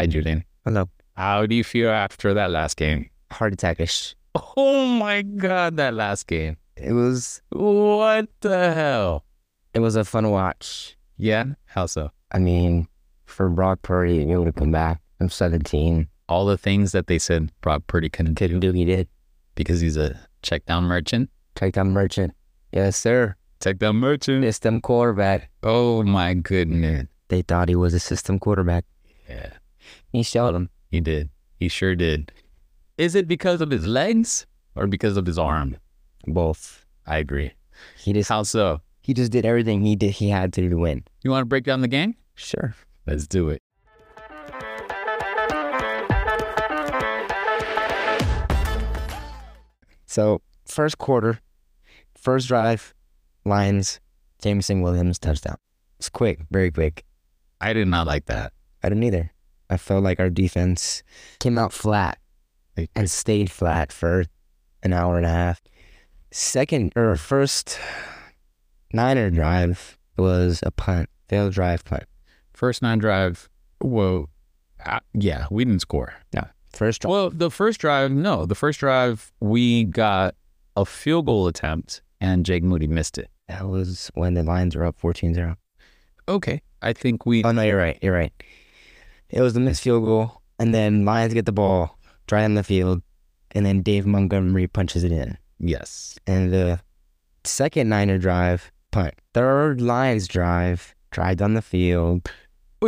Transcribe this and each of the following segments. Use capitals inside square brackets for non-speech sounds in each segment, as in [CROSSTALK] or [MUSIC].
Hi, Giulian. Hello. How do you feel after that last game? Heart attackish. Oh my God, that last game. It was What the hell? it was a fun watch. Yeah? How so? I mean, for Brock Purdy to be able to come back from 17, All the things that they said Brock Purdy couldn't do couldn't do he did. because he's a check down merchant. Take down Merchant. Yes, sir. Check down merchant. System quarterback. Oh my goodness. They thought he was a system quarterback. Yeah, He showed him. he did. He sure did. Is it because of his legs or because of his arm? Both. I agree. He just How so? he just did everything he did he had to to win. You want to break down the game? Sure. Let's do it. So first quarter, first drive, Lions, Jameson Williams touchdown. It's quick, very quick. I did not like that. I didn't either. I felt like our defense came out flat Like- and stayed flat for an hour and a half. Second or first Niner drive was a punt, failed drive punt. First nine drive. Whoa. Uh, yeah, we didn't score. Yeah, First drive, Well, the first drive, no. The first drive, we got a field goal attempt and Jake Moody missed it. that was when the Lions were up 14-0. Okay. I think we. Oh no, you're right. You're right. It was the missed field goal, and then Lions get the ball, drive on the field, and then Dave Montgomery punches it in. yes. And the second Niner drive, punt. Third Lions drive, drive down the field.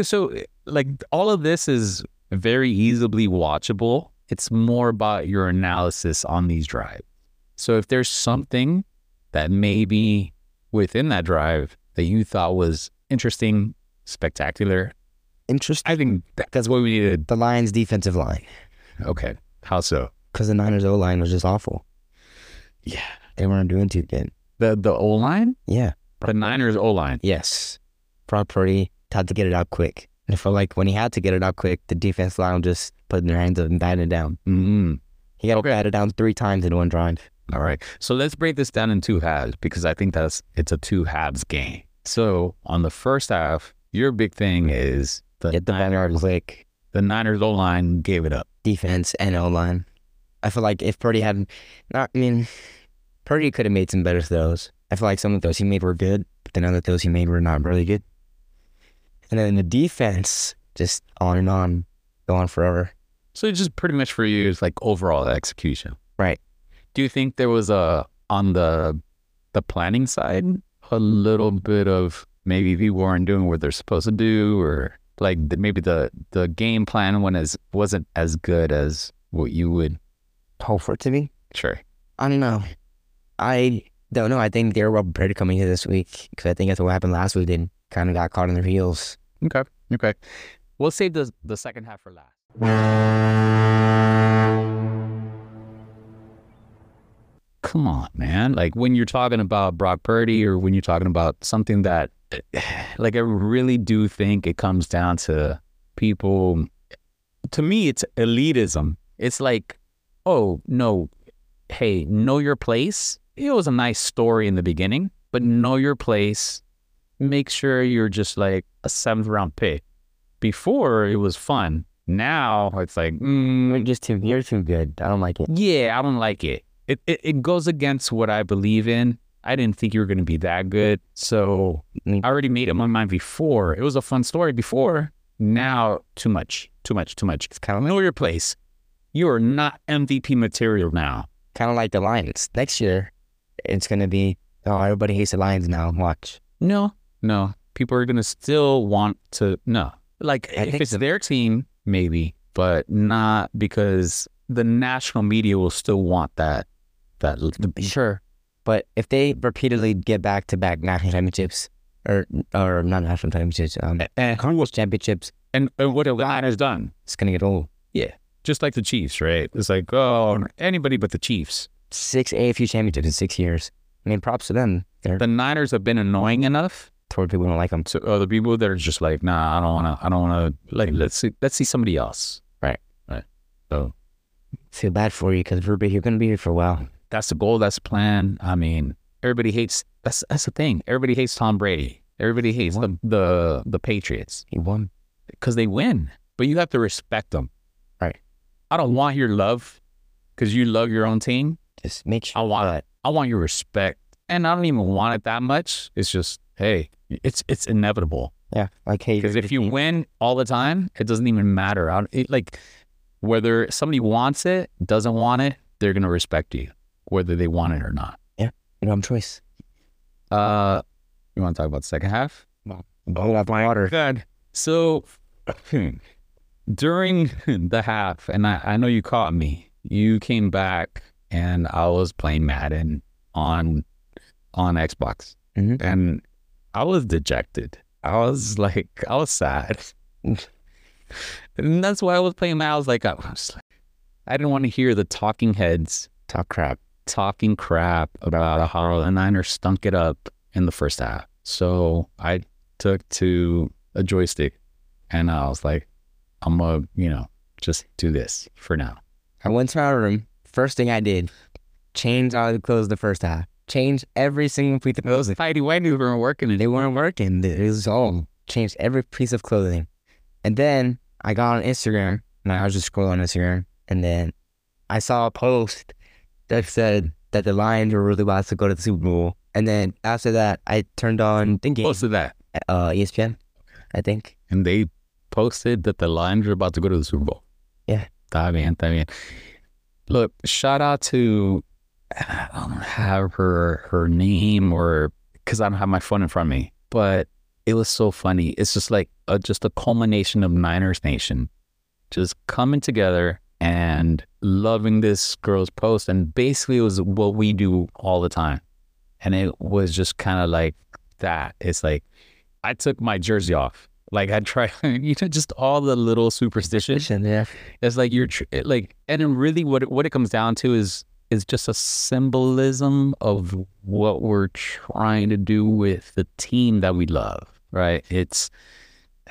So, like, all of this is very easily watchable. It's more about your analysis on these drives. So, if there's something that maybe within that drive that you thought was interesting, spectacular, Interesting. I think that- that's what we needed. The Lions defensive line, Okay. How so? because the Niners O line was just awful. Yeah. They weren't doing too good. The the O line, Yeah. the Niners O line. Yes. Brock Purdy had to get it out quick. And I felt like when he had to get it out quick, the defense line just put their hands up and batted it down. Mm-hmm. He got batted down three times in one drive. All right. So let's break this down in two halves because I think that's it's a two halves game. So on the first half, your big thing is the ball out quick. the Niners O line gave it up. defense and O line. I feel like if Purdy had, not, I mean, Purdy could have made some better throws. I feel like some of those he made were good, but then other throws he made were not really good. And then the defense, just on and on, go on forever. So it's just pretty much for you is like overall execution. Right. Do you think there was a on the the planning side a little bit of maybe people weren't doing what they're supposed to do or like maybe the the game plan when as wasn't as good as what you would Hope for it to be. sure. I don't know. I don't know. I think they were well prepared coming into this week because I think that's what happened last week. They kind of got caught on their heels. Okay. Okay. We'll save the the second half for last. Come on, man. Like when you're talking about Brock Purdy or when you're talking about something that [SIGHS] like I really do think it comes down to people to me it's elitism. It's like, oh, no, hey, know your place. It was a nice story in the beginning, but know your place. Make sure you're just like a seventh round pick. Before it was fun. Now it's like, mm, You're just too, you're too good. I don't like it. yeah, I don't like it. It, it. it goes against what I believe in. I didn't think you were going to be that good. So I already made up my mind before. It was a fun story before. Now, too much, too much, too much. It's kind of know your place. You are not MVP material now. Kind of like the Lions. Next year, it's going to be, oh, everybody hates the Lions now. Watch. No, no. People are going to still want to, no. Like, I if it's so. their team, maybe, but not because the national media will still want that. That Sure. But if they repeatedly get back to back national championships, or or not national championships, um, and, conference championships, and, and what the line has done. it's gonna get old. Yeah, just like the Chiefs, right? It's like, oh, anybody but the Chiefs. Six AFU championships in six years. I mean, props to them. They're The Niners have been annoying enough toward people who don't like them. to other people that are just like, nah, I don't wanna, I don't wanna, like, let's see, let's see somebody else. Right. Right. So Feel bad for you because you're gonna be here for a while. That's the goal, that's the plan. I mean, everybody hates, that's, that's the thing. Everybody hates Tom Brady. Everybody hates the, the, the Patriots He won. because they win. but you have to respect them. Right. I don't want your love because you love your own team. Just make sure. I want it. I want your respect, and I don't even want it that much. It's just, hey, it's it's inevitable. Yeah. Like, hey, Because if you team. win all the time, it doesn't even matter. I, it, like whether somebody wants it, doesn't want it, they're gonna respect you, whether they want it or not. Yeah, you don't have choice. Uh, you want to talk about the second half? I'll have my water. Good. So during the half, and I, I know you caught me. You came back, and I was playing Madden on on Xbox, Mhm. and I was dejected. I was like, I was sad, and that's why I was playing Madden. I was like, I was like, I didn't want to hear the talking heads Talk crap. Talking crap about how the Niners stunk it up in the first half. So I took to a joystick and I was like, I'm gonna, you know, just do this for now. I went to my room. First thing I did, change all the clothes the first half. Change every single piece of clothing. Heidi Whitey weren't working and They weren't working. It was all changed every piece of clothing. And then I got on Instagram and I was just scrolling on Instagram. And then I saw a post that said that the Lions were really about to go to the Super Bowl. And then after that, I turned on game, posted that. uh, ESPN, I think. And they posted that the Lions were about to go to the Super Bowl. Yeah. Está bien, está bien. Look, shout out to I don't have her her name or because I don't have my phone in front of me, but it was so funny. It's just like a, just a culmination of Niners Nation just coming together and loving this girl's post. And basically, it was what we do all the time. And it was just kind of like that. It's like I took my jersey off. Like I tried, [LAUGHS] you know, just all the little superstitions. Yeah. It's like you're tr- like, and really, what it, what it comes down to is is just a symbolism of what we're trying to do with the team that we love, right? It's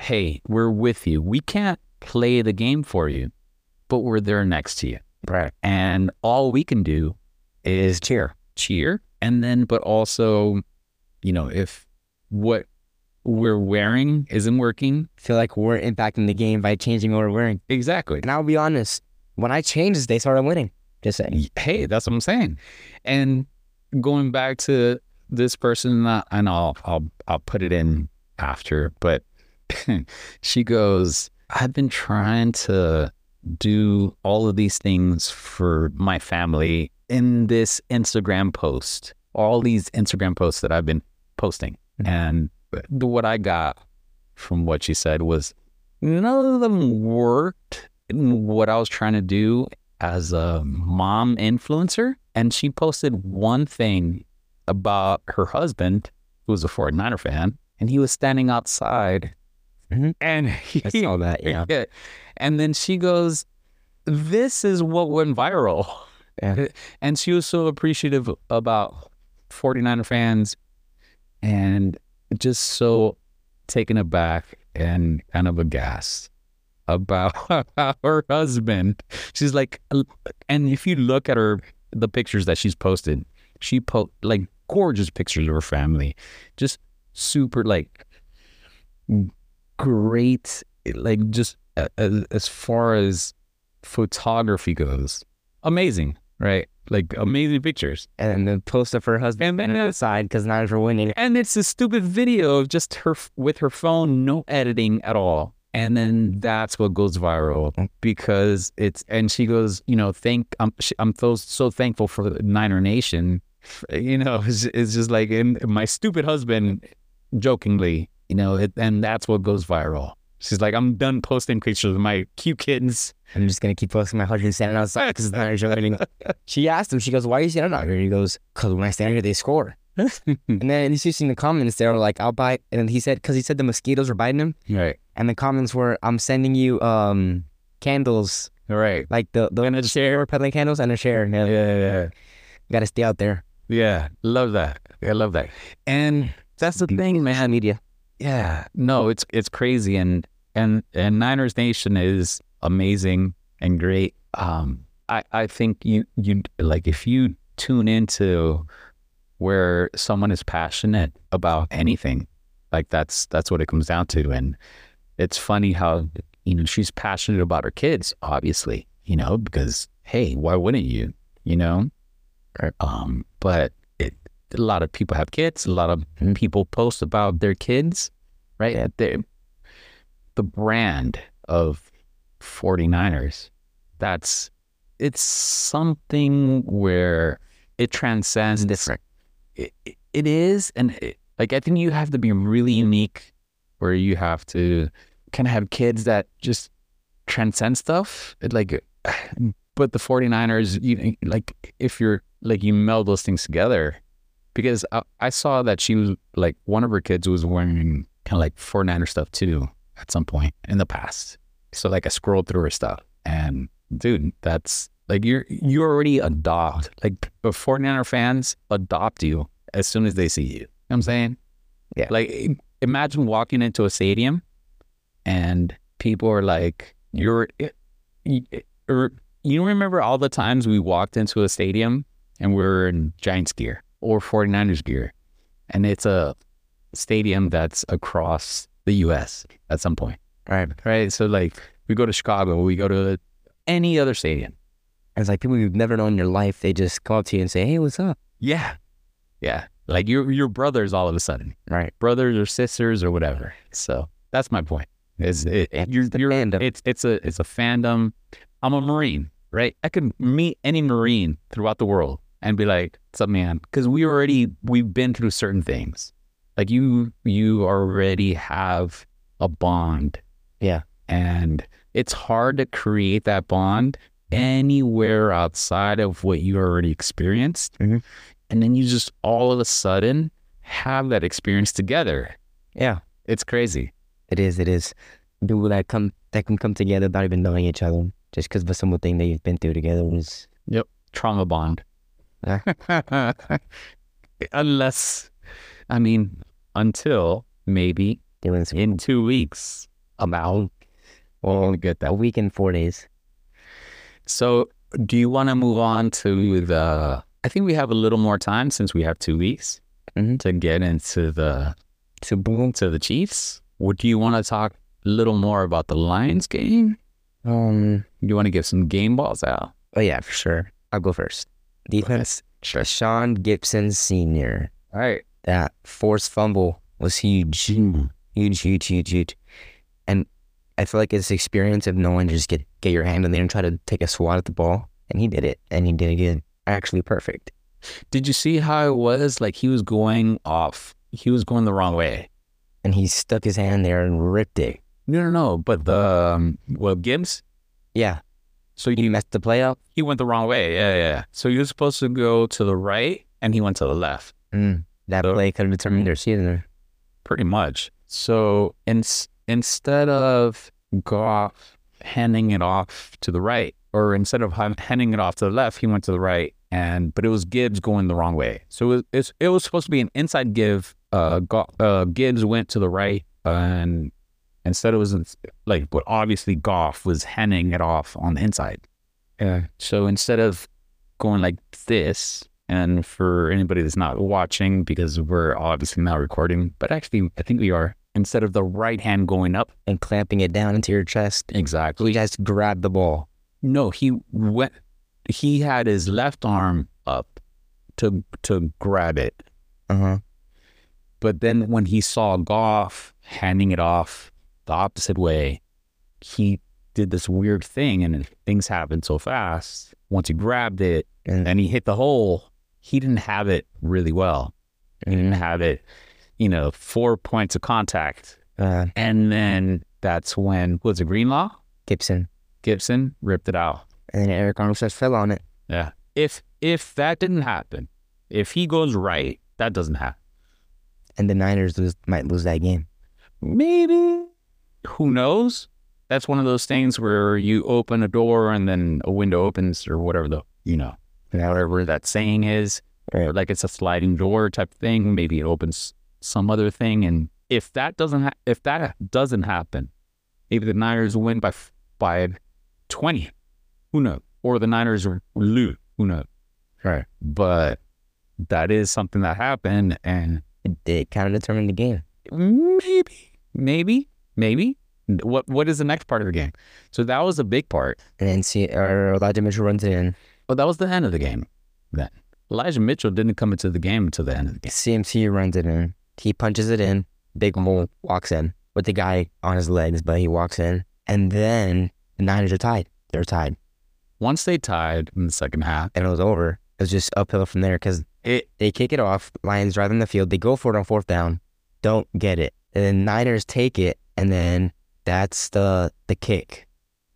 hey, we're with you. We can't play the game for you, but we're there next to you, Right. and all we can do is cheer, cheer, and then, but also, you know, if what we're wearing isn't working, Feel like we're impacting the game by changing what we're wearing. exactly. And I'll be honest, when I changed, they started winning. Just saying. Hey, that's what I'm saying. And going back to this person, and I'll I'll I'll put it in after, but [LAUGHS] she goes, I've been trying to do all of these things for my family in this Instagram post, all these Instagram posts that I've been posting. Mhm. And what I got from what she said was none of them worked in what I was trying to do as a mom influencer. And she posted one thing about her husband, who was a 49er fan, and he was standing outside. Mhm. And I he, saw that. Yeah. [LAUGHS] yeah. And then she goes, This is what went viral. Yeah. [LAUGHS] And she was so appreciative about 49er fans and just so taken aback and kind of aghast about [LAUGHS] her husband. She's like, and if you look at her, the pictures that she's posted, she po like gorgeous pictures of her family, just super like great, like just a- a- as far as photography goes, amazing, right? Like amazing pictures. And then the post of her husband And then side because were winning. And it's a stupid video of just her with her phone, no editing at all. And then that's what goes viral mm. because it's, and she goes, you know, thank, I'm, she, I'm so, so thankful for the Niner Nation. [LAUGHS] You know, it's, it's just like, and my stupid husband jokingly, you know, it, and that's what goes viral. She's like, I'm done posting pictures of my cute kittens. I'm just gonna keep posting my husband standing outside because Niners [LAUGHS] are. She asked him. She goes, "Why are you standing out here?" He goes, "Cause when I stand here, they score." [LAUGHS] and then he's using the comments. They were like, "I'll buy," and he said, "Cause he said the mosquitoes were biting him." Right. And the comments were, "I'm sending you um candles, Right. like the the And a chair. peddling candles and a chair. Yeah, Yeah. Yeah. got to stay out there. Yeah. Love that. I love that. And that's the thing, man. Media. Yeah, no, it's it's crazy, and and and Niners Nation is amazing and great. Um, I I think you you like if you tune into where someone is passionate about anything, like that's that's what it comes down to, and it's funny how you know, she's passionate about her kids, obviously, you know, because hey, why wouldn't you? You know? Right. Um, but a lot of people have kids, a lot of Mhm. people post about their kids, right? Yeah. The, the brand of 49ers, that's it's something where it transcends it- it is and it, like i think you have to be really unique where you have to kind of have kids that just transcend stuff It, like [SIGHS] but the 49ers you like if you're like you meld those things together because I, I saw that she was like one of her kids was wearing kind of like 49er stuff too at some point in the past so like i scrolled through her stuff and dude that's like you're you already adopt like the 49er fans adopt you as soon as they see you. You know what I'm saying? Yeah. Like imagine walking into a stadium and people are like, you're, eh, you, or eh, er, you remember all the times we walked into a stadium and we are in Giants gear or 49ers gear and it's a stadium that's across the US at some point, Right. right? So like we go to Chicago, we go to any other stadium. It's like people you've never known in your life, they just come up to you and say, Hey, what's up? Yeah. Yeah. Like your your brothers all of a sudden. Right. Brothers or sisters or whatever. So that's my point. Is it It's you're, you're fandom. it's it's a it's a fandom. I'm a Marine, right? I could meet any Marine throughout the world and be like, what's up, man? Because we already we've been through certain things. Like you you already have a bond. Yeah. And it's hard to create that bond anywhere outside of what you already experienced. Mhm. And then you just all of a sudden have that experience together. Yeah. It's crazy. It is, it is. People that come that can come together without even knowing each other. Just because of a simple thing that you've been through together is Trauma bond. Yeah. [LAUGHS] Unless, I mean, until maybe in two weeks. About, well, get a that. week and four days. So, do you want to move on to the? I think we have a little more time since we have two weeks Mhm. to get into the to boom. to the Chiefs. What do you want to talk a little more about the Lions game? Um Do you want to give some game balls out? oh yeah, for sure. I'll go first. Defense. Sean Gibson Senior. All right. That forced fumble was huge. Huge, huge, huge, huge. And I feel like his experience of knowing to just get get your hand in there and try to take a swat at the ball. And he did it. And he did it good. Actually perfect. Did you see how it was? Like he was going off. He was going the wrong way. And he stuck his hand there and ripped it. No, no, no. But the um, well, Gibbs. Yeah. So He he messed the play up. he went the wrong way. Yeah, yeah. So he was supposed to go to the right, and he went to the left. Mm. That So- play could have determined their season. Pretty much. So in, instead of Goff handing it off to the right, or instead of handing it off to the left, he went to the right, and but it was Gibbs going the wrong way. So it, it's, it was supposed to be an inside give. Uh, uh, Gibbs went to the right, and instead it was like, but obviously Goff was handing it off on the inside. Yeah. So instead of going like this, and for anybody that's not watching, because we're obviously not recording, but actually I think we are. Instead of the right hand going up, And clamping it down into your chest. Exactly. he just grabbed the ball. No, he went. He had his left arm up to to grab it, Uh huh. but then when he saw Goff handing it off the opposite way, he did this weird thing, and things happened so fast. Once he grabbed it, And and he hit the hole, he didn't have it really well. He didn't have it, you know, four points of contact. uh, And then that's when, was it Greenlaw? Gibson. Gibson ripped it out. And then Arik Armstead fell on it. Yeah. If if that didn't happen, if he goes right, that doesn't happen. And the Niners lose, might lose that game. Maybe. Who knows? That's one of those things where you open a door and then a window opens or whatever the you know, whatever that saying is. Like it's a sliding door type thing. Maybe it opens some other thing, and if that doesn't ha- if that doesn't happen, maybe the Niners win by f- by twenty. Who knows? Or the Niners lose. Who knows? Right. But that is something that happened, and It, it kind of determined the game. maybe, maybe, maybe. What what is the next part of the game? So that was a big part. And then see, or Elijah Mitchell runs it in. Well, that was the end of the game. Then Elijah Mitchell didn't come into the game until the end of the game. CMC runs it in. He punches it in. Big Mole walks in with the guy on his legs, but he walks in. And then the Niners are tied. They're tied. Once they tied in the second half, And it was over. It was just uphill from there because it they kick it off. Lions drive in the field. They go for it on fourth down. Don't get it. And then Niners take it. And then that's the the kick.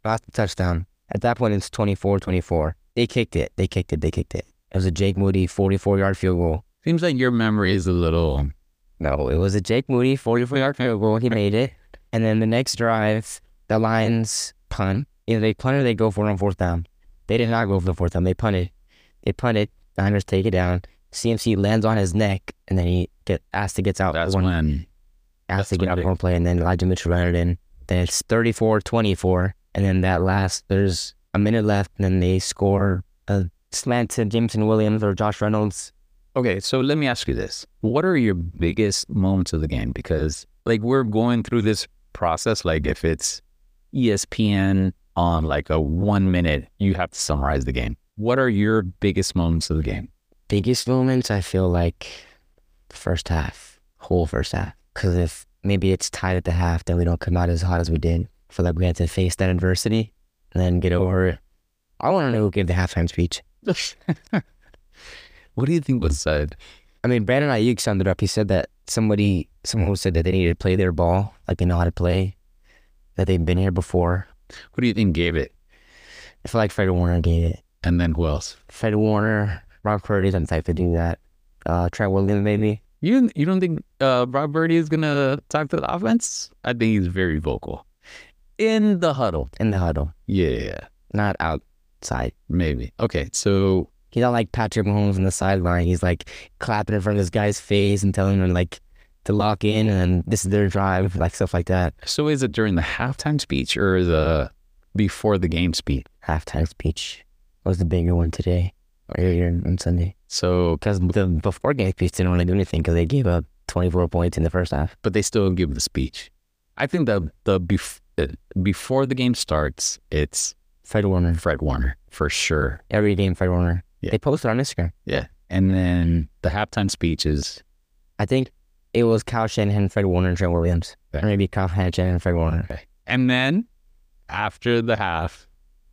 Not the touchdown. At that point, it's 24 24. They kicked it. They kicked it. They kicked it. It was a Jake Moody 44 yard field goal. seems like your memory is a little. Um, no, it was a Jake Moody 44 yard field goal. He made it. And then the next drive, the Lions punt. Either they punt or they go for it on fourth down. They did not go for the fourth down. They punted. They punted. Niners take it down. CMC lands on his neck, and then he get asked to get out. That's one, when asked to that's get out when for one play, and then Elijah Mitchell ran it in. Then it's 34-24, and then that last there's a minute left, and then they score a slant to Jameson Williams or Josh Reynolds. Okay, so let me ask you this. What are your biggest moments of the game? Because like we're going through this process, like if it's ESPN on like a one minute, you have to summarize the game. What are your biggest moments of the game? biggest moments, I feel like the first half, whole first half. Because if maybe it's tied at the half, then we don't come out as hot as we did. I feel like we had to face that adversity and then get over it. I want to know who gave the halftime speech. [LAUGHS] What do you think was said? I mean, Brandon Aiyuk summed it up. He said that somebody, someone who said that they needed to play their ball, like they know how to play, that they've been here before. Who do you think gave it? I feel like Fred Warner gave it. And then who else? Fred Warner, Rob Purdy's the type to do that. Uh, Trent Williams, maybe. You you don't think uh, Brock Purdy is gonna talk to the offense? I think he's very vocal in the huddle. In the huddle, Yeah, not outside. maybe. Okay, so He's not like Patrick Mahomes on the sideline. He's like clapping in front of this guy's face and telling him like to lock in and this is their drive, like stuff like that. so is it during the halftime speech or the before the game speech? Halftime speech was the bigger one today or earlier on Sunday So, because the before game speech didn't really do anything because they gave up 24 points in the first half. but they still give the speech. I think the the bef- uh, before the game starts, it's Fred Warner, Fred Warner for sure. every game Fred Warner. Yeah. They posted on Instagram. Yeah, and then the halftime speech is I think it was Kyle Shanahan, Fred Warner, and Trent Williams, Okay. or maybe Kyle Shanahan and Fred Warner. Okay. and then after the half,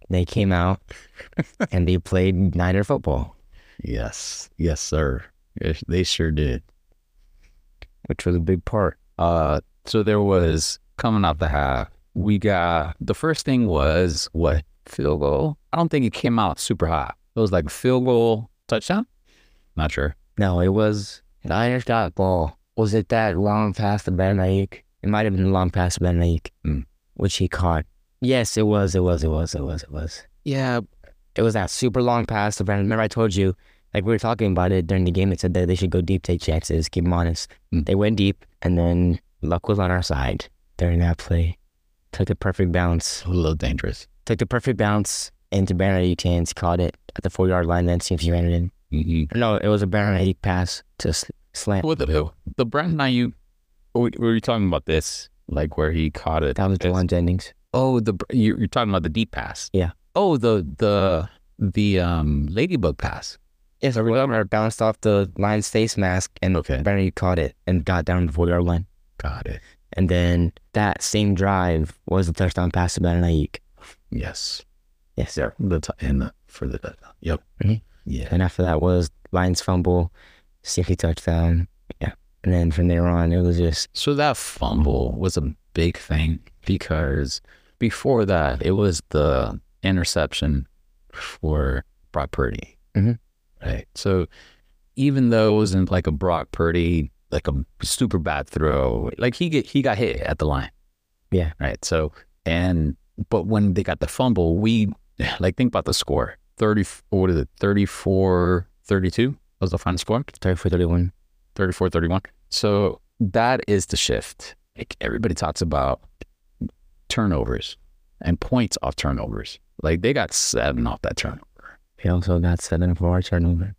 They came out [LAUGHS] and they played Niner football, yes, yes, sir, yes, they sure did. which was a big part. Uh, so there was coming out the half. We got the first thing was what field goal. I don't think it came out super high. It was like field goal touchdown. Not sure. No, it was Niners got ball. Was it that long pass to Ben Aiyuk? It might have been long pass to Ben Aiyuk, Mm. which he caught. Yes, it was. It was. It was. It was. It was. Yeah, It was that super long pass to Brandon. Remember, I told you, like we were talking about it during the game. It said that they should go deep, take chances, keep them honest. Mm. They went deep, and then luck was on our side during that play. Took the perfect bounce. a little dangerous. Took the perfect bounce into Brandon Aiyuk's hands. Caught it at the four yard line. Then see if he ran it in. Mm-hmm. No, it was a Brandon Aiyuk pass to s- slant. What the the Brandon Aiyuk? We were you talking about this, like where he caught it. That was It's- Jauan Jennings. Oh, the you're, you're talking about the deep pass. Yeah. Oh, the the the um ladybug pass. Yes, a runner bounced off the line's face mask, and Okay. Aiyuk caught it and got down the four yard line. Got it. And then that same drive was the touchdown pass to Brandon Aiyuk. Yes. Yes, sir. The t- in the for the touchdown. Yep. Mhm. Yeah. And after that was Lions fumble, safety touchdown. Yeah. And then from there on, it was just So that fumble was a big thing because before that, it was the interception for Brock Purdy. Mhm. Right. So even though it wasn't like a Brock Purdy, like a super bad throw, like he get he got hit at the line. Yeah. Right. So and but when they got the fumble, we like think about the score. 30 what is it? 34 32 was the final score. 34 31. 34 31. So that is the shift. Like everybody talks about turnovers and points off turnovers. Like they got seven off that turnover. He also got seven for our turnover.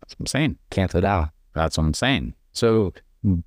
That's what I'm saying. Canceled out. That's what I'm saying. So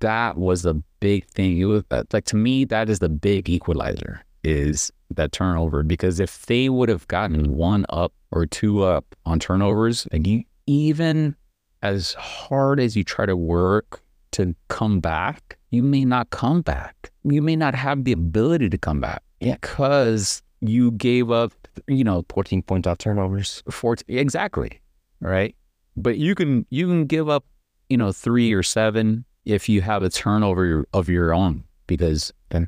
that was the big thing. It was uh, like to me that is the big equalizer is that turnover because if they would have gotten one up or two up on turnovers, like you, even as hard as you try to work to come back, you may not come back. You may not have the ability to come back Yeah. because you gave up, you know, 14 points off turnovers. 14 exactly right but you can you can give up you know three or seven if you have a turnover of your own because Okay.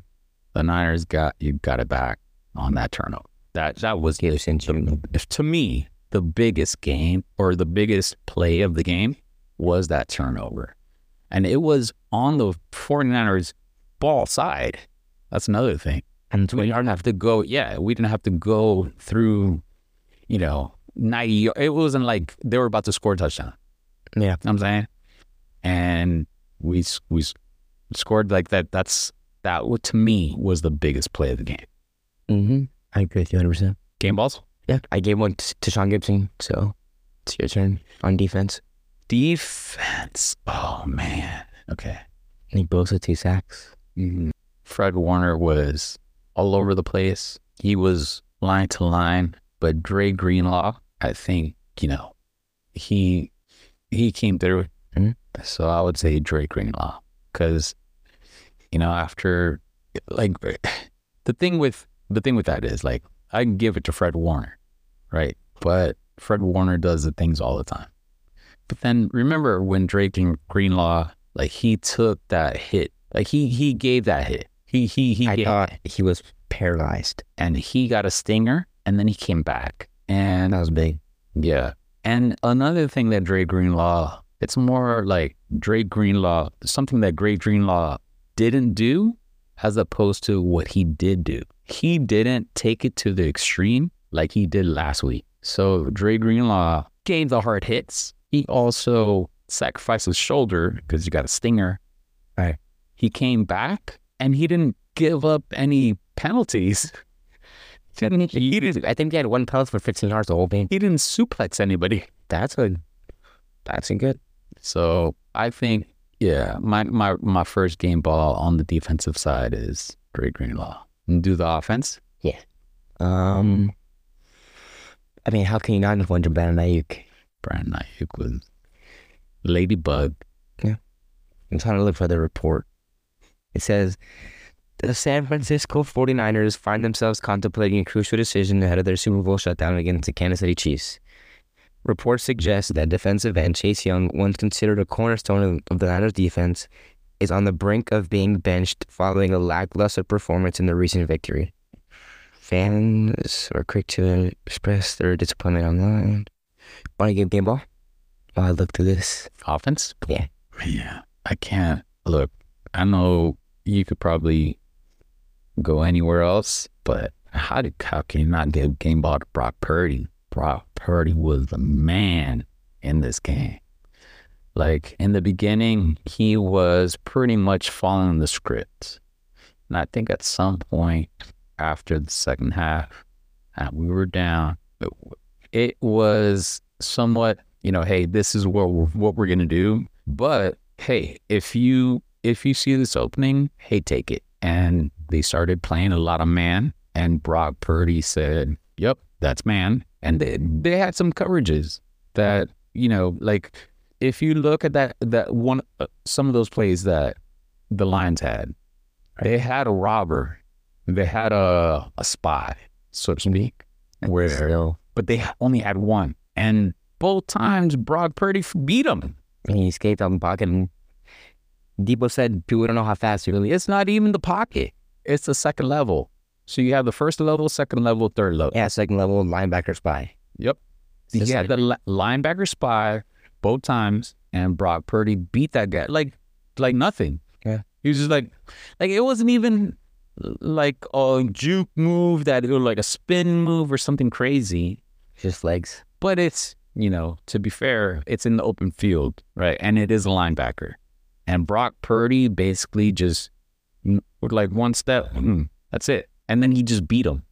the niners got you got it back on that turnover that that was sense. if to me the biggest game or the biggest play of the game was that turnover and it was on the 49ers ball side that's another thing And we didn't have to go. Yeah, we didn't have to go through, you know, ninety. It wasn't like they were about to score a touchdown. yeah. You know what I'm saying, and we we scored like that. That's that. wa- To me, was the biggest play of the game. Mm-hmm. I agree with you 100%. Game balls, Yeah. I gave one t- to Sean Gibson. So it's your turn on defense. defense. Oh man. Okay. Nick Bosa, two sacks. Mhm. Fred Warner was all over the place. He was line to line, but Dre Greenlaw, I think, you know, he he came through. Mhm. So I would say Dre Greenlaw because, you know, after like [SIGHS] the thing with the thing with that is like I can give it to Fred Warner, right? But Fred Warner does the things all the time. But then remember when Drake and Greenlaw, like he took that hit, like he he gave that hit. He he he I thought he was paralyzed. and he got a stinger, and then he came back, and That was big. yeah. And another thing that Dre Greenlaw, it's more like Dre Greenlaw, something that Dre Greenlaw didn't do as opposed to what he did do. He didn't take it to the extreme like he did last week. So Dre Greenlaw gave the hard hits. He also sacrificed his shoulder because you got a stinger. Right. He came back and he didn't give up any penalties. [LAUGHS] He didn't, he didn't, I think he had one penalty for 15 yards the whole game. he didn't suplex anybody. That's a that's a good. So I think, yeah, my my my first game ball on the defensive side is Dre Greenlaw. And do the offense. Yeah. Um, I mean, how can you not have won to Brandon Aiyuk? Brandon Aiyuk was Ladybug. Yeah. I'm trying to look for the report. It says the San Francisco 49ers find themselves contemplating a crucial decision ahead of their Super Bowl shutdown against the Kansas City Chiefs. Reports suggest that defensive end Chase Young, once considered a cornerstone of, the Niners defense, is on the brink of being benched following a lackluster performance in the recent victory. Fans are quick to express their disappointment online. Want to give game ball? While I look through this. Offense? Yeah. Yeah. I can't look. I know you could probably go anywhere else, but how did how can you not give game ball to Brock Purdy? Brock Purdy was the man in this game. Like in the beginning, he was pretty much following the script. And I think at some point after the second half, and we were down, it, it was somewhat, you know, hey, this is what we're, what we're gonna do. But hey, if you if you see this opening, hey, take it. And they started playing a lot of man, and Brock Purdy said, "Yep, that's man." And they they had some coverages that you know, like if you look at that that one uh, some of those plays that the Lions had, they had a robber, they had a a spy, so to speak, [LAUGHS] where Still, but they only had one, and both times Brock Purdy beat him. he escaped out the pocket. And Deebo said people don't know how fast he really is. It's not even the pocket; it's the second level. So you have the first level, second level, third level. Yeah, second level linebacker spy. Yep. Yeah, like- the li- linebacker spy both times, and Brock Purdy beat that guy like like nothing. Yeah. he was just like like it wasn't even like a juke move that it was like a spin move or something crazy. Just legs. But it's you know to be fair, it's in the open field, right? And it is a linebacker, and Brock Purdy basically just like one step, mm, that's it, and then he just beat him,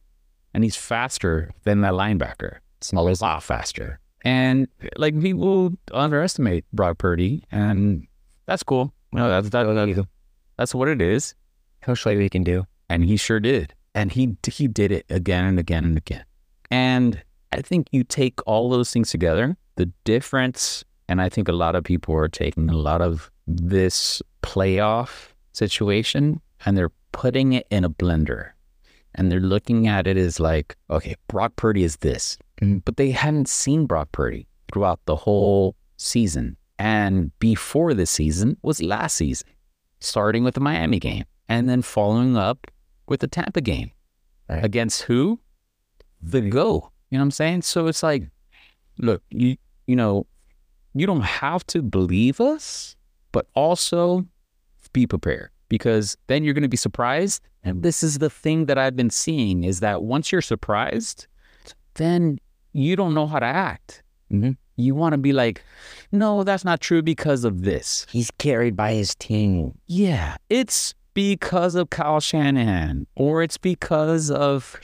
and he's faster than that linebacker It's a lot faster. And like people underestimate Brock Purdy, and that's cool. No, that's that, that's what it is. He'll show you what he can do. and he sure did and he he did it again and again and again and i think you take all those things together the difference and i think a lot of people are taking a lot of this playoff situation and they're putting it in a blender and they're looking at it as like okay brock purdy is this Mhm. but they hadn't seen brock purdy throughout the whole season and before the season was last season starting with the miami game and then following up with the Tampa game Right. against who? The go. You know what I'm saying? So it's like, look, you you know, you don't have to believe us, but also be prepared because then you're going to be surprised. And this is the thing that I've been seeing is that once you're surprised, then you don't know how to act. Mhm. You want to be like, no, that's not true because of this. He's carried by his team. Yeah, it's because of Kyle Shanahan, or it's because of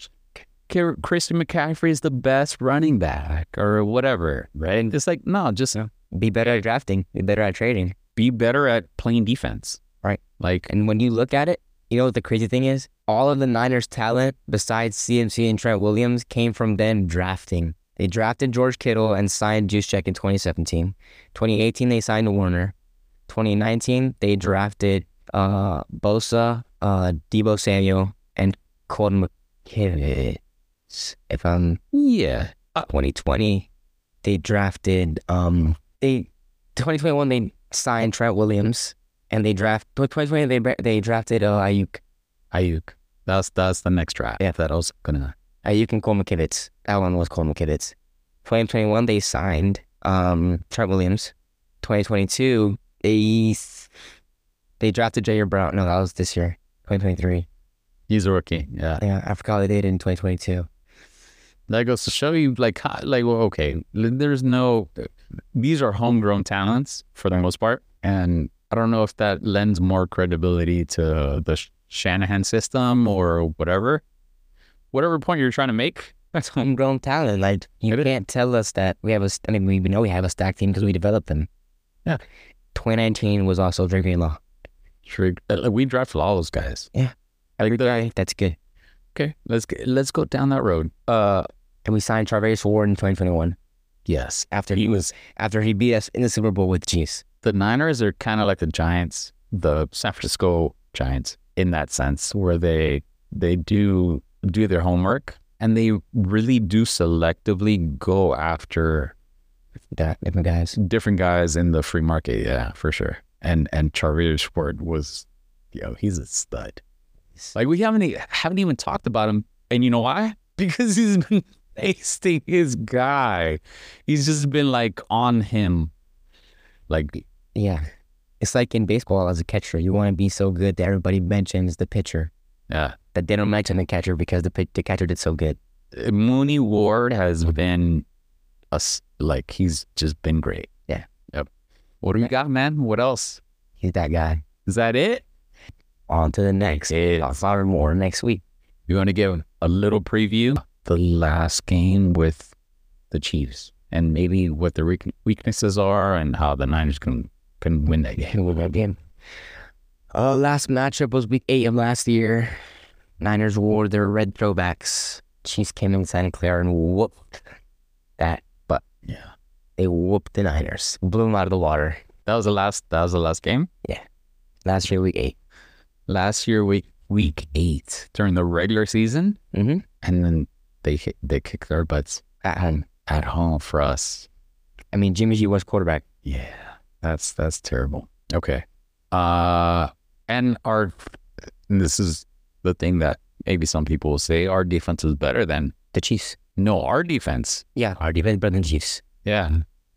Christian McCaffrey is the best running back, or whatever, right? It's like, no, just Be better at drafting. Be better at trading. Be better at playing defense. Right. Like, And when you look at it, you know what the crazy thing is? All of the Niners' talent, besides CMC and Trent Williams, came from them drafting. They drafted George Kittle and signed Juszczyk in 2017. 2018, they signed Warner. 2019, they drafted uh, Bosa, uh, Deebo Samuel, and Colton McKivitz. If I'm yeah, 2020, they drafted um they 2021 they signed Trent Williams and they draft 2020 they they drafted uh Aiyuk Aiyuk. That's that's the next draft. Yeah. that I was gonna. Aiyuk and Cole McKivitz. That one was Cole McKivitz. 2021 they signed um Trent Williams. 2022 they they drafted Ji'Ayir Brown. No, that was this year. 2023. He's a rookie. Yeah, Yeah, I forgot they did in 2022. That goes to show you, like, how, like, well, okay, there's no. These are homegrown talents for the most part, and I don't know if that lends more credibility to the Shanahan system or whatever. Whatever point you're trying to make, That's homegrown talent. Like you can't tell us that we have a. I mean, we know we have a stack team because we developed them. Yeah. 2019 was also Drake Law. Uh, we drafted all those guys. Yeah. I think that's good. Okay, let's let's go down that road. Uh, And we signed Travis Ward in 2021 yes, after he was after he beat us in the Super Bowl with the Chiefs. the Niners are kind of like the Giants, the San Francisco Giants, in that sense, where they they do do their homework and they really do selectively go after That different guys. different guys in the free market. Yeah, for sure. And and Charvarius Ward was, yo, he's a stud. Like we haven't haven't even talked about him, and you know why? [LAUGHS] Because he's been tasting his guy. He's just been like on him, like Yeah. It's like in baseball as a catcher, you want to be so good that everybody mentions the pitcher, yeah. that they don't mention the catcher because the the catcher did so good. Uh, Mooney Ward has mm-hmm. been us like he's just been great. Yeah. Yep. What do you got, man? What else? He's that guy. Is that it? On to the next. It- Talk about it more next week. You want to give a little preview the last game with the Chiefs and maybe what their weaknesses are and how the Niners can can win that game. Will that game? Uh, last matchup was week eight of last year. Niners wore their red throwbacks. Chiefs came in Santa Clara and whooped that. But Yeah. they whooped the Niners, blew them out of the water. That was the last that was the last game. Yeah, last year, week eight. Last year week week eight during the regular season. Mm-hmm. And then they they kicked our butts At home. at home for us. I mean, Jimmy G was quarterback. Yeah, that's that's terrible. Okay. Uh and our and this is the thing that maybe some people will say our defense is better than The Chiefs. no, our defense. Yeah, our defense better than the Chiefs. Yeah.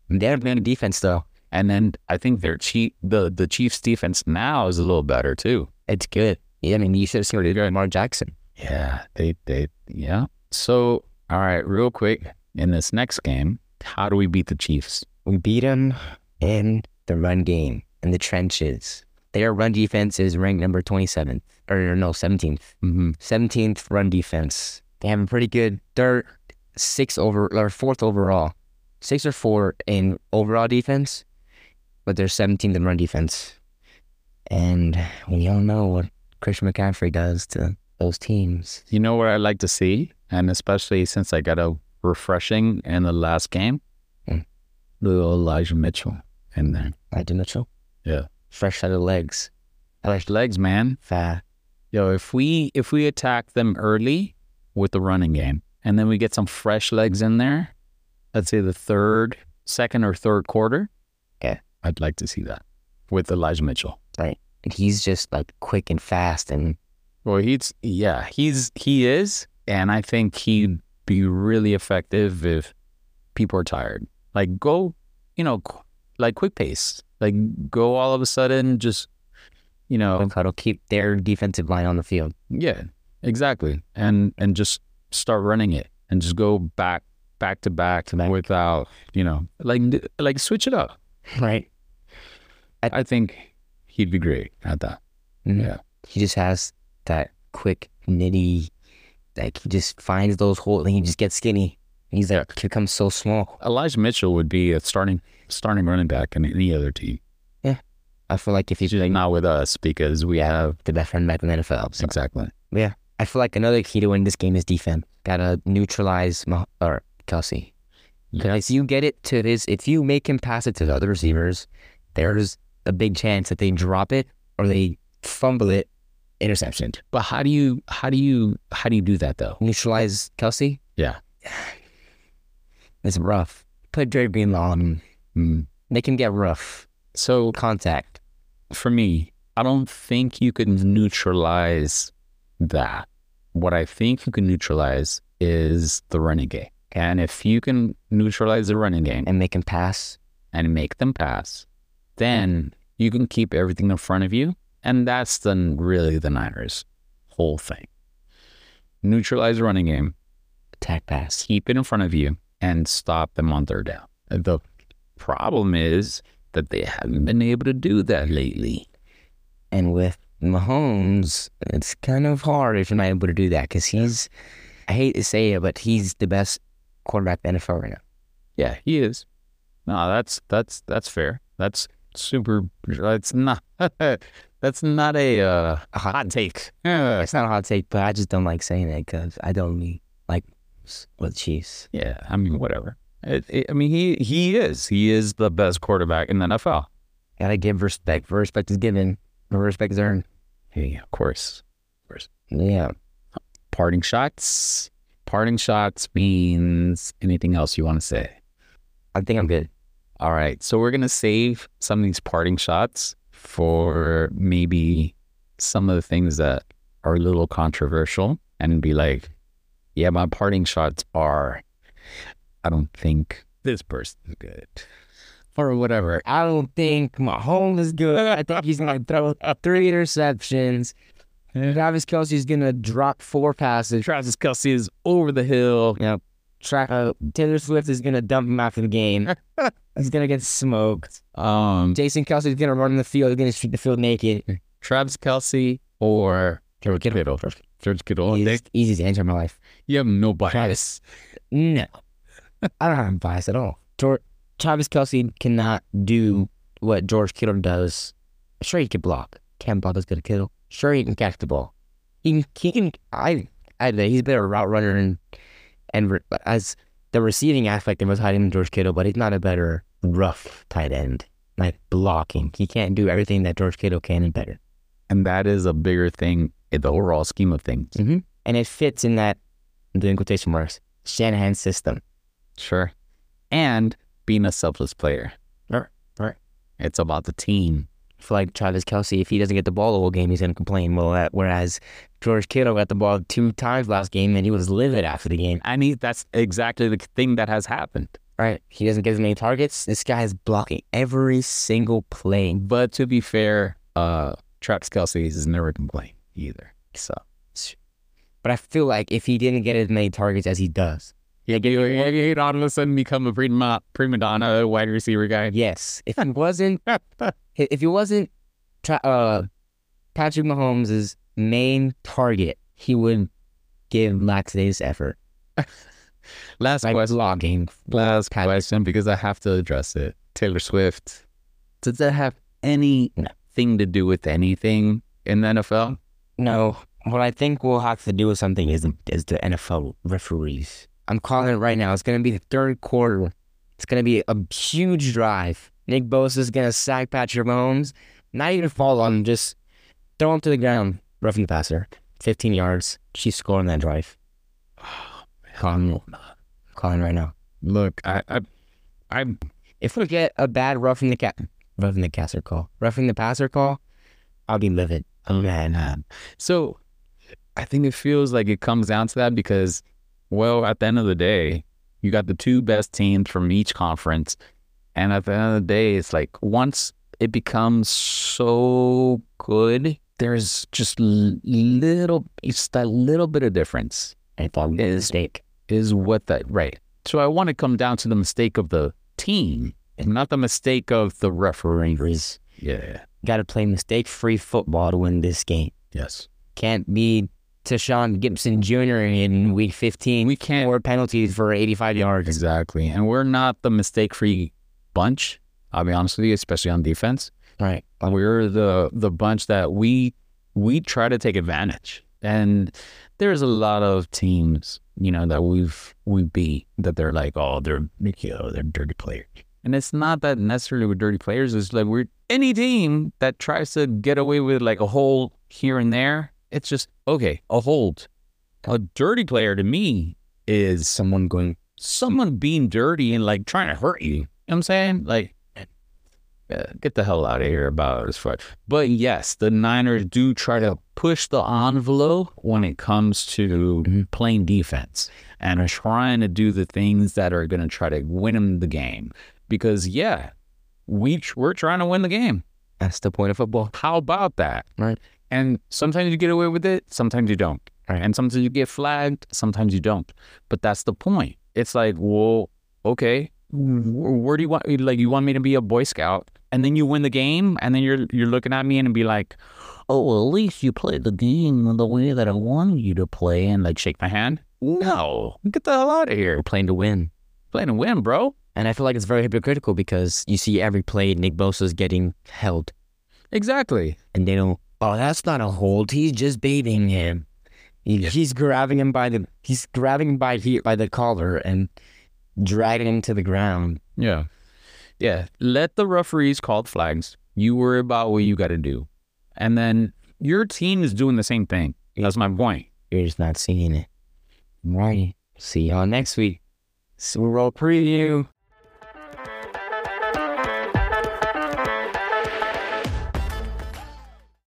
They're better defense though. And then I think their chief the the Chiefs defense now is a little better too. It's good. Yeah, I mean, you should have seen what they did Lamar Jackson. Yeah, they they yeah. So all right, real quick in this next game, how do we beat the Chiefs? We beat them in the run game, in the trenches. Their run defense is ranked number 27th, or no, 17th. Mm-hmm. 17th run defense. They have a pretty good, they're six over, or fourth overall. Six or four in overall defense, but they're 17th in run defense. And we all know what Christian McCaffrey does to those teams. You know what I'd like to see, and especially since I got a refreshing in the last game, Mm. little Elijah Mitchell in there. Elijah Mitchell. Yeah. Fresh set of legs. Fresh legs, man. Fat. Yo, if we if we attack them early with the running game, and then we get some fresh legs in there, let's say the third, second or third quarter, Yeah. I'd like to see that with Elijah Mitchell. And he's just like quick and fast and Well, he's yeah, he's he is, and I think he'd be really effective if people are tired. Like go, you know, qu- like quick pace. Like go all of a sudden, just you know, Colorado keep their defensive line on the field. yeah, exactly, and and just start running it and just go back back to back To back. without you know, like like switch it up. Right. I I think he'd be great at that. Mhm. Yeah. He just has that quick nitty like he just finds those holes and he just gets skinny. He's like he becomes so small. Elijah Mitchell would be a starting starting running back in any other team. Yeah, I feel like if he's like not with us because we have the best running back in the NFL. So exactly. Yeah, I feel like another key to win this game is defense. Gotta neutralize Mah- or Kelce. Because you get it to his, if you make him pass it to the other receivers, there's a big chance that they drop it or they fumble it, interception. But how do you how do you how do you do that though? Neutralize Kelce. Yeah. [SIGHS] It's rough. Put Jerry Greenlaw on him. Mm. Make him get rough. So Contact. for me, I don't think you can neutralize that. What I think you can neutralize is the running game. And if you can neutralize the running game and make him pass. and make them pass, then you can keep everything in front of you. And that's then really the Niners' whole thing. Neutralize the running game, Attack pass. keep it in front of you, and stop them on third down. The problem is that they haven't been able to do that lately. And with Mahomes, it's kind of hard if you're not able to do that because he's, I hate to say it, but he's the best quarterback in the NFL right now. Yeah, he is. No, that's that's that's fair. That's super. That's not. [LAUGHS] that's not a uh, A hot- take. Yeah, It's not a hot take, but I just don't like saying it because I don't mean like with Chiefs. yeah. I mean, whatever. It, it- I mean, he he is. He is the best quarterback in the NFL. Gotta give respect. Respect is given, respect is earned. Hey, of course, of course. Yeah. Parting shots. Parting shots means anything else you want to say. I think I'm good. All right. So we're to save some of these parting shots for maybe some of the things that are a little controversial and be like, yeah, my parting shots are, I don't think this person's good or whatever. I don't think Mahomes is good. I think he's gonna throw three interceptions. Travis Kelce's gonna drop four passes. Travis Kelce is over the hill. Yep. Tra- uh, Taylor Swift is gonna dump him after the game. [LAUGHS] He's gonna get smoked. Um, Jason Kelce's gonna run in the field. He's gonna shoot the field naked. Travis Kelce or George Kittle. George Kittle. Easy to answer in my life. you have no bias. No, I don't have bias at all. George, Travis Kelce cannot do what George Kittle does. Sure, he can block. Can't block as good as Kittle. Sure, he can catch the ball. He can. He can I. I. He's a better route runner and and re, as the receiving aspect his tight end George Kittle, but he's not a better rough tight end like blocking. He can't do everything that George Kittle can and better. And that is a bigger thing in the overall scheme of things. Mm-hmm. And it fits in that, doing quotation marks, Shanahan system. Sure. And being a selfless player. Right, right. It's about the team. Feel like Travis Kelce, if he doesn't get the ball the whole game, he's going to complain. Well, that, whereas George Kittle got the ball two times last game and he was livid after the game. And he, that's exactly the thing that has happened. Right. He doesn't get as many targets. This guy is blocking every single play. But to be fair, uh, Travis Kelce has never complained either. So But I feel like if he didn't get as many targets as he does, yeah, you, you, you all of a sudden become a prima, prima donna wide receiver guy. yes, if he wasn't, [LAUGHS] if he wasn't tra- uh, Patrick Mahomes' main target, he would give laxative effort. [LAUGHS] Last Like question. blocking. Last question because I have to address it. Taylor Swift. Does that have any No. anything to do with anything in the NFL? No, what I think will have to do with something is is the NFL referees. I'm calling it right now. It's gonna be the third quarter. It's gonna be a huge drive. Nick Bosa is gonna sack Patrick Mahomes, not even fall on him, just throw him to the ground, roughing the passer, 15 yards. She's scoring that drive. [SIGHS] calling, calling right now. Look, I, I, I, If we get a bad roughing the cat, roughing the passer call, roughing the passer call, I'll be livid. Oh, I'm mad. man. So I think it feels like it comes down to that because, well, at the end of the day, you got the two best teams from each conference. And at the end of the day, it's like once it becomes so good, there's just little, it's that little bit of difference I thought it was a mistake. is what that, right. So I want to come down to the mistake of the team and not the mistake of the referees. Yeah. Got to play mistake-free football to win this game. Yes. Can't be Tashaun Gipson Jr. in week 15. We can't Four penalties for 85 yards. Exactly. And we're not the mistake free bunch, I'll be honest with you, especially on defense. Right. We're the the bunch that we we try to take advantage. And there's a lot of teams, you know, that we've we beat that they're like, oh, they're you know, they're dirty players. And it's not that necessarily with dirty players. It's like we're any team that tries to get away with like a hole here and there, it's just okay, a hold. A dirty player to me is Someone going, someone being dirty and like trying to hurt you. You know what I'm saying? Like, uh, get the hell out of here about this fight. But yes, the Niners do try to push the envelope when it comes to playing defense and are trying to do the things that are going to try to win them the game. Because yeah, we we're trying to win the game. that's the point of football. How about that? Right. And sometimes you get away with it, sometimes you don't. Right. And sometimes you get flagged, sometimes you don't. But that's the point. It's like, well, okay, where do you want? Like, you want me to be a Boy Scout, and then you win the game, and then you're you're looking at me and be like, oh, well, at least you played the game the way that I wanted you to play, and like shake my hand. No, get the hell out of here. We're playing to win. Playing to win, bro. And I feel like it's very hypocritical because you see every play Nick Bosa's getting held. Exactly. And they don't, oh, that's not a hold. He's just baiting him. He, He's grabbing him by the, he's grabbing him by, he, by the collar and dragging him to the ground. Yeah. Yeah. Let the referees call the flags. You worry about what you got to do. And then your team is doing the same thing. That's my point. You're just not seeing it. Right. See y'all next week. Super Bowl preview.